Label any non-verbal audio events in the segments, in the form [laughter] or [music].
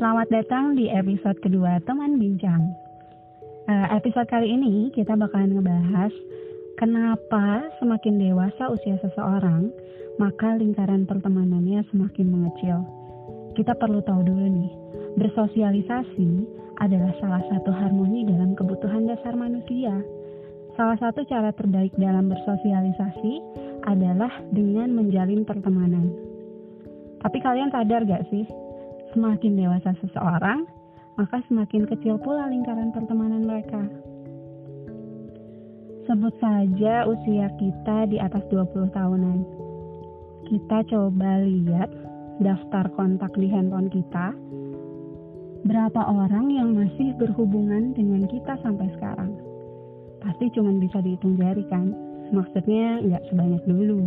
Selamat datang di episode kedua Teman Bincang. Uh, episode kali ini kita bakalan ngebahas kenapa semakin dewasa usia seseorang, maka lingkaran pertemanannya semakin mengecil. Kita perlu tahu dulu nih, bersosialisasi adalah salah satu harmoni dalam kebutuhan dasar manusia. Salah satu cara terbaik dalam bersosialisasi adalah dengan menjalin pertemanan. Tapi kalian sadar gak sih, Semakin dewasa seseorang, maka semakin kecil pula lingkaran pertemanan mereka. Sebut saja usia kita di atas 20 tahunan. Kita coba lihat daftar kontak di handphone kita. Berapa orang yang masih berhubungan dengan kita sampai sekarang? Pasti cuma bisa dihitung jari kan? Maksudnya nggak sebanyak dulu.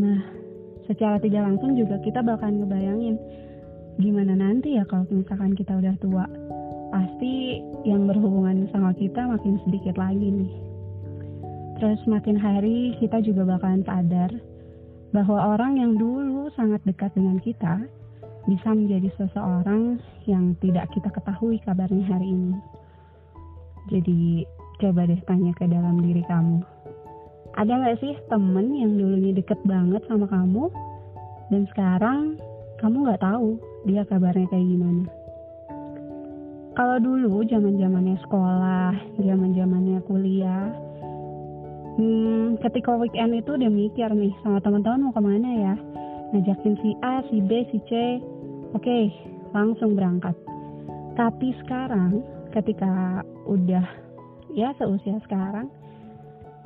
Nah, secara tidak langsung juga kita bakal ngebayangin gimana nanti ya kalau misalkan kita udah tua? Pasti yang berhubungan sama kita makin sedikit lagi nih. Terus makin hari kita juga bakalan sadar bahwa orang yang dulu sangat dekat dengan kita bisa menjadi seseorang yang tidak kita ketahui kabarnya hari ini. Jadi coba deh tanya ke dalam diri kamu. Ada nggak sih temen yang dulunya deket banget sama kamu dan sekarang kamu nggak tahu dia kabarnya kayak gimana. Kalau dulu zaman zamannya sekolah, zaman zamannya kuliah, hmm, ketika weekend itu udah mikir nih sama teman-teman mau ke mana ya, ngajakin si A, si B, si C, oke langsung berangkat. Tapi sekarang ketika udah ya seusia sekarang,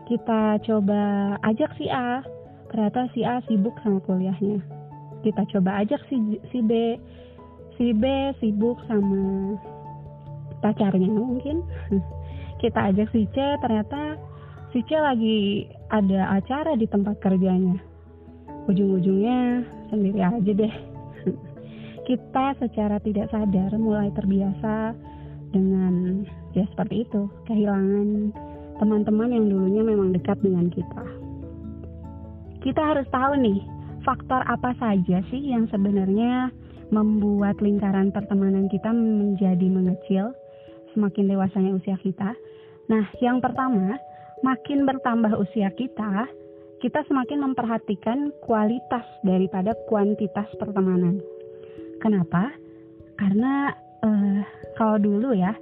kita coba ajak si A, ternyata si A sibuk sama kuliahnya kita coba ajak si si B si B sibuk sama pacarnya mungkin. [laughs] Kita ajak si C ternyata si C lagi ada acara di tempat kerjanya. Ujung-ujungnya sendiri aja deh. [laughs] Kita secara tidak sadar mulai terbiasa dengan ya seperti itu kehilangan teman-teman yang dulunya memang dekat dengan kita. Kita harus tahu nih faktor apa saja sih yang sebenarnya membuat lingkaran pertemanan kita menjadi mengecil semakin dewasanya usia kita? Nah, yang pertama, makin bertambah usia kita, kita semakin memperhatikan kualitas daripada kuantitas pertemanan. Kenapa? Karena uh, kalau dulu ya,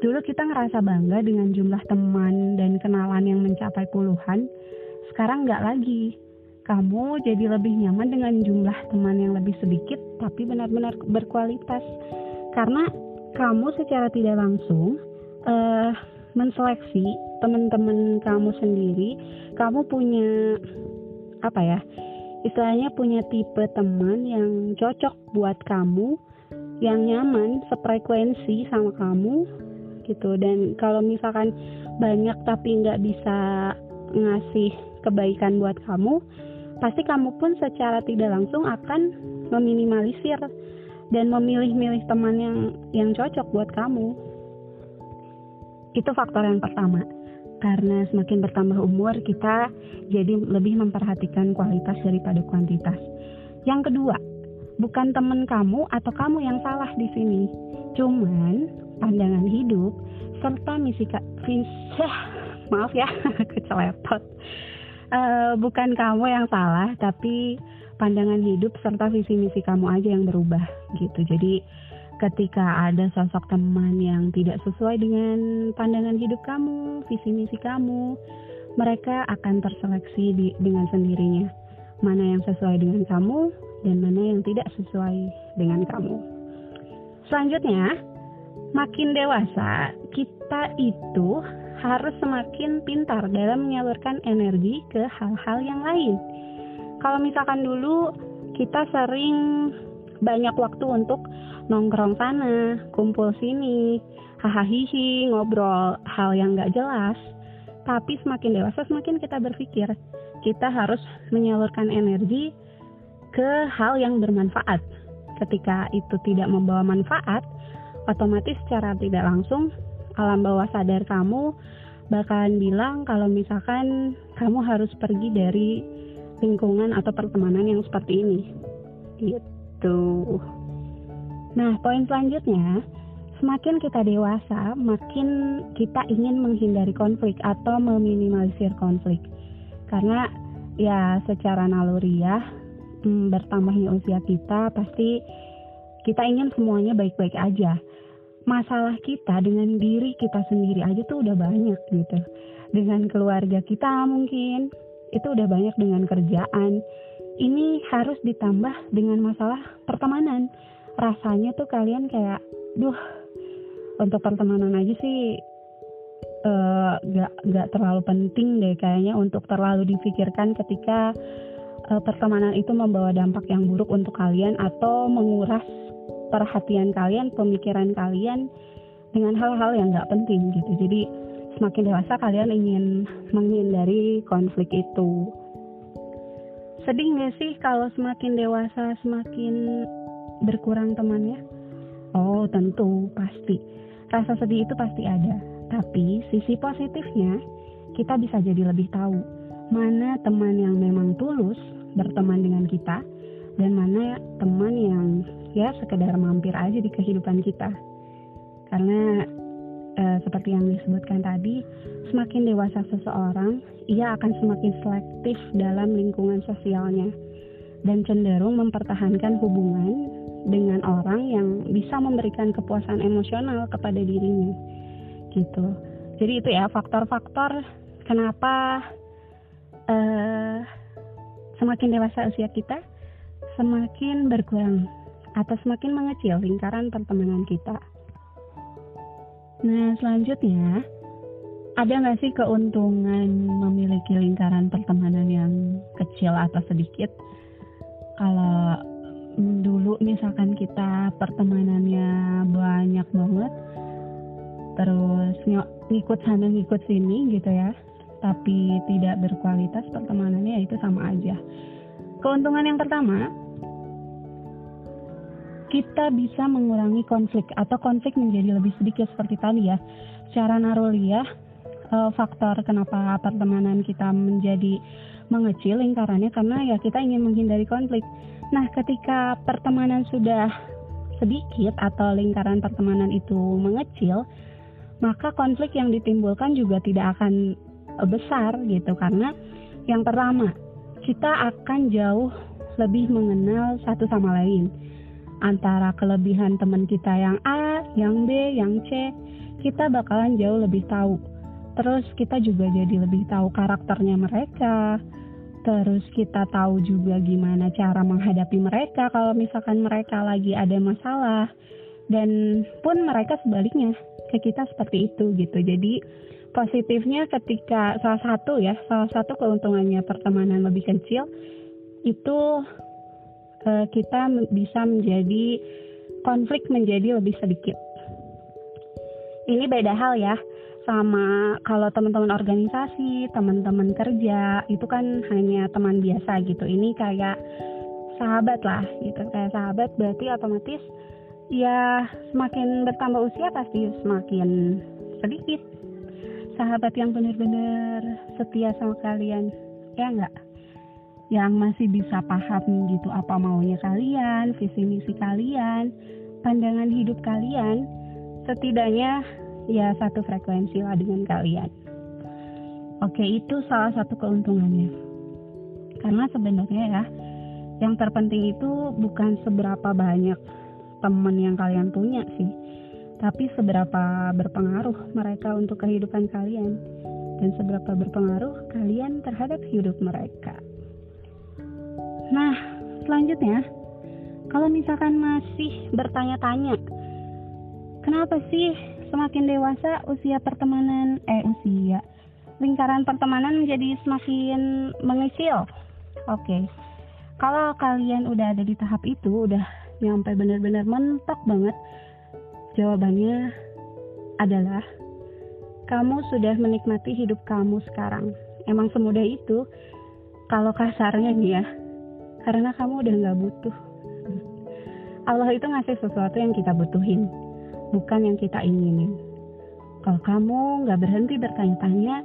dulu kita ngerasa bangga dengan jumlah teman dan kenalan yang mencapai puluhan. Sekarang nggak lagi kamu jadi lebih nyaman dengan jumlah teman yang lebih sedikit tapi benar-benar berkualitas. Karena kamu secara tidak langsung uh, menseleksi teman-teman kamu sendiri kamu punya apa ya istilahnya punya tipe teman yang cocok buat kamu yang nyaman sefrekuensi sama kamu gitu. Dan kalau misalkan banyak tapi nggak bisa ngasih kebaikan buat kamu pasti kamu pun secara tidak langsung akan meminimalisir dan memilih-milih teman yang yang cocok buat kamu. Itu faktor yang pertama. Karena semakin bertambah umur, kita jadi lebih memperhatikan kualitas daripada kuantitas. Yang kedua, bukan teman kamu atau kamu yang salah di sini. Cuman pandangan hidup serta misi visi [laughs] maaf ya [laughs] keceletot uh, bukan kamu yang salah tapi pandangan hidup serta visi misi kamu aja yang berubah gitu. Jadi ketika ada sosok teman yang tidak sesuai dengan pandangan hidup kamu visi misi kamu mereka akan terseleksi di, dengan sendirinya. Mana yang sesuai dengan kamu dan mana yang tidak sesuai dengan kamu. Selanjutnya makin dewasa kita itu harus semakin pintar dalam menyalurkan energi ke hal-hal yang lain. Kalau misalkan dulu kita sering banyak waktu untuk nongkrong sana, kumpul sini, hahaha ngobrol hal yang gak jelas. Tapi semakin dewasa semakin kita berpikir kita harus menyalurkan energi ke hal yang bermanfaat. Ketika itu tidak membawa manfaat, otomatis secara tidak langsung alam bawah sadar kamu bakalan bilang kalau misalkan kamu harus pergi dari lingkungan atau pertemanan yang seperti ini gitu Nah, poin selanjutnya, semakin kita dewasa, makin kita ingin menghindari konflik atau meminimalisir konflik. Karena ya secara naluriah hmm, bertambahnya usia kita pasti kita ingin semuanya baik-baik aja. Masalah kita dengan diri kita sendiri aja tuh udah banyak gitu. Dengan keluarga kita mungkin itu udah banyak dengan kerjaan. Ini harus ditambah dengan masalah pertemanan. Rasanya tuh kalian kayak, duh, untuk pertemanan aja sih uh, gak gak terlalu penting deh kayaknya untuk terlalu difikirkan ketika uh, pertemanan itu membawa dampak yang buruk untuk kalian atau menguras perhatian kalian, pemikiran kalian dengan hal-hal yang gak penting gitu. Jadi semakin dewasa kalian ingin menghindari konflik itu. Sedih gak sih kalau semakin dewasa semakin berkurang temannya? Oh tentu pasti. Rasa sedih itu pasti ada tapi sisi positifnya, kita bisa jadi lebih tahu mana teman yang memang tulus berteman dengan kita dan mana teman yang ya sekedar mampir aja di kehidupan kita. Karena e, seperti yang disebutkan tadi, semakin dewasa seseorang, ia akan semakin selektif dalam lingkungan sosialnya. Dan cenderung mempertahankan hubungan dengan orang yang bisa memberikan kepuasan emosional kepada dirinya. Gitu. Jadi itu ya faktor-faktor kenapa uh, semakin dewasa usia kita semakin berkurang atau semakin mengecil lingkaran pertemanan kita. Nah selanjutnya ada nggak sih keuntungan memiliki lingkaran pertemanan yang kecil atau sedikit? Kalau dulu misalkan kita pertemanannya banyak banget terus ngikut sana ngikut sini gitu ya tapi tidak berkualitas pertemanannya ya itu sama aja. Keuntungan yang pertama kita bisa mengurangi konflik atau konflik menjadi lebih sedikit seperti tadi ya. Secara naruliah eh, faktor kenapa pertemanan kita menjadi mengecil lingkarannya karena ya kita ingin menghindari konflik. Nah ketika pertemanan sudah sedikit atau lingkaran pertemanan itu mengecil maka konflik yang ditimbulkan juga tidak akan besar gitu karena yang pertama kita akan jauh lebih mengenal satu sama lain antara kelebihan teman kita yang A, yang B, yang C kita bakalan jauh lebih tahu. Terus kita juga jadi lebih tahu karakternya mereka. Terus kita tahu juga gimana cara menghadapi mereka kalau misalkan mereka lagi ada masalah. Dan pun mereka sebaliknya ke kita seperti itu gitu. Jadi positifnya ketika salah satu ya, salah satu keuntungannya pertemanan lebih kecil itu uh, kita bisa menjadi konflik menjadi lebih sedikit. Ini beda hal ya sama kalau teman-teman organisasi, teman-teman kerja itu kan hanya teman biasa gitu. Ini kayak sahabat lah gitu. Kayak sahabat berarti otomatis ya semakin bertambah usia pasti semakin sedikit sahabat yang benar-benar setia sama kalian ya enggak yang masih bisa paham gitu apa maunya kalian visi misi kalian pandangan hidup kalian setidaknya ya satu frekuensi lah dengan kalian. Oke itu salah satu keuntungannya. Karena sebenarnya ya yang terpenting itu bukan seberapa banyak teman yang kalian punya sih tapi seberapa berpengaruh mereka untuk kehidupan kalian. Dan seberapa berpengaruh kalian terhadap hidup mereka nah selanjutnya kalau misalkan masih bertanya-tanya kenapa sih semakin dewasa usia pertemanan eh usia lingkaran pertemanan menjadi semakin mengecil oke okay. kalau kalian udah ada di tahap itu udah nyampe benar-benar mentok banget jawabannya adalah kamu sudah menikmati hidup kamu sekarang emang semudah itu kalau kasarnya nih ya karena kamu udah nggak butuh Allah itu ngasih sesuatu yang kita butuhin bukan yang kita inginin kalau kamu nggak berhenti bertanya-tanya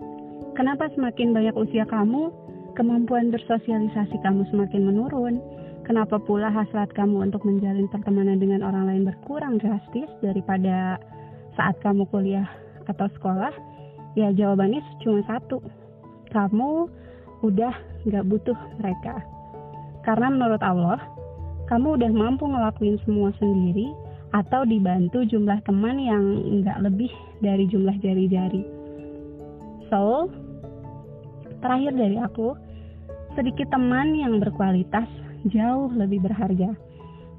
kenapa semakin banyak usia kamu kemampuan bersosialisasi kamu semakin menurun Kenapa pula hasrat kamu untuk menjalin pertemanan dengan orang lain berkurang drastis daripada saat kamu kuliah atau sekolah? Ya jawabannya cuma satu. Kamu udah gak butuh mereka. Karena menurut Allah, kamu udah mampu ngelakuin semua sendiri atau dibantu jumlah teman yang nggak lebih dari jumlah jari-jari. So, terakhir dari aku, sedikit teman yang berkualitas jauh lebih berharga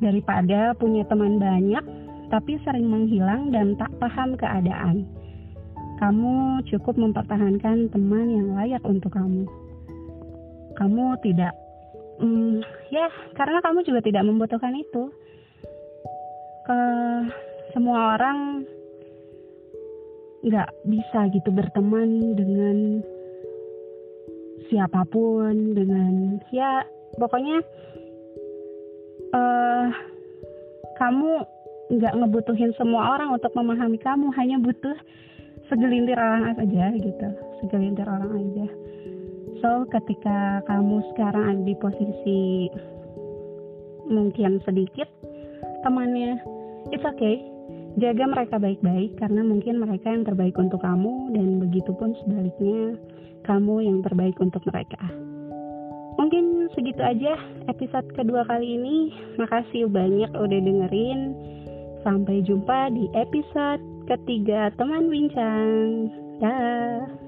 daripada punya teman banyak tapi sering menghilang dan tak paham keadaan. Kamu cukup mempertahankan teman yang layak untuk kamu. Kamu tidak, hmm, ya, karena kamu juga tidak membutuhkan itu. Ke semua orang nggak bisa gitu berteman dengan siapa pun, dengan ya pokoknya uh, kamu nggak ngebutuhin semua orang untuk memahami kamu hanya butuh segelintir orang aja gitu segelintir orang aja so ketika kamu sekarang ada di posisi mungkin sedikit temannya it's okay. Jaga mereka baik-baik karena mungkin mereka yang terbaik untuk kamu dan begitupun sebaliknya kamu yang terbaik untuk mereka. Mungkin segitu aja episode kedua kali ini. Makasih banyak udah dengerin. Sampai jumpa di episode ketiga teman bincang. Dah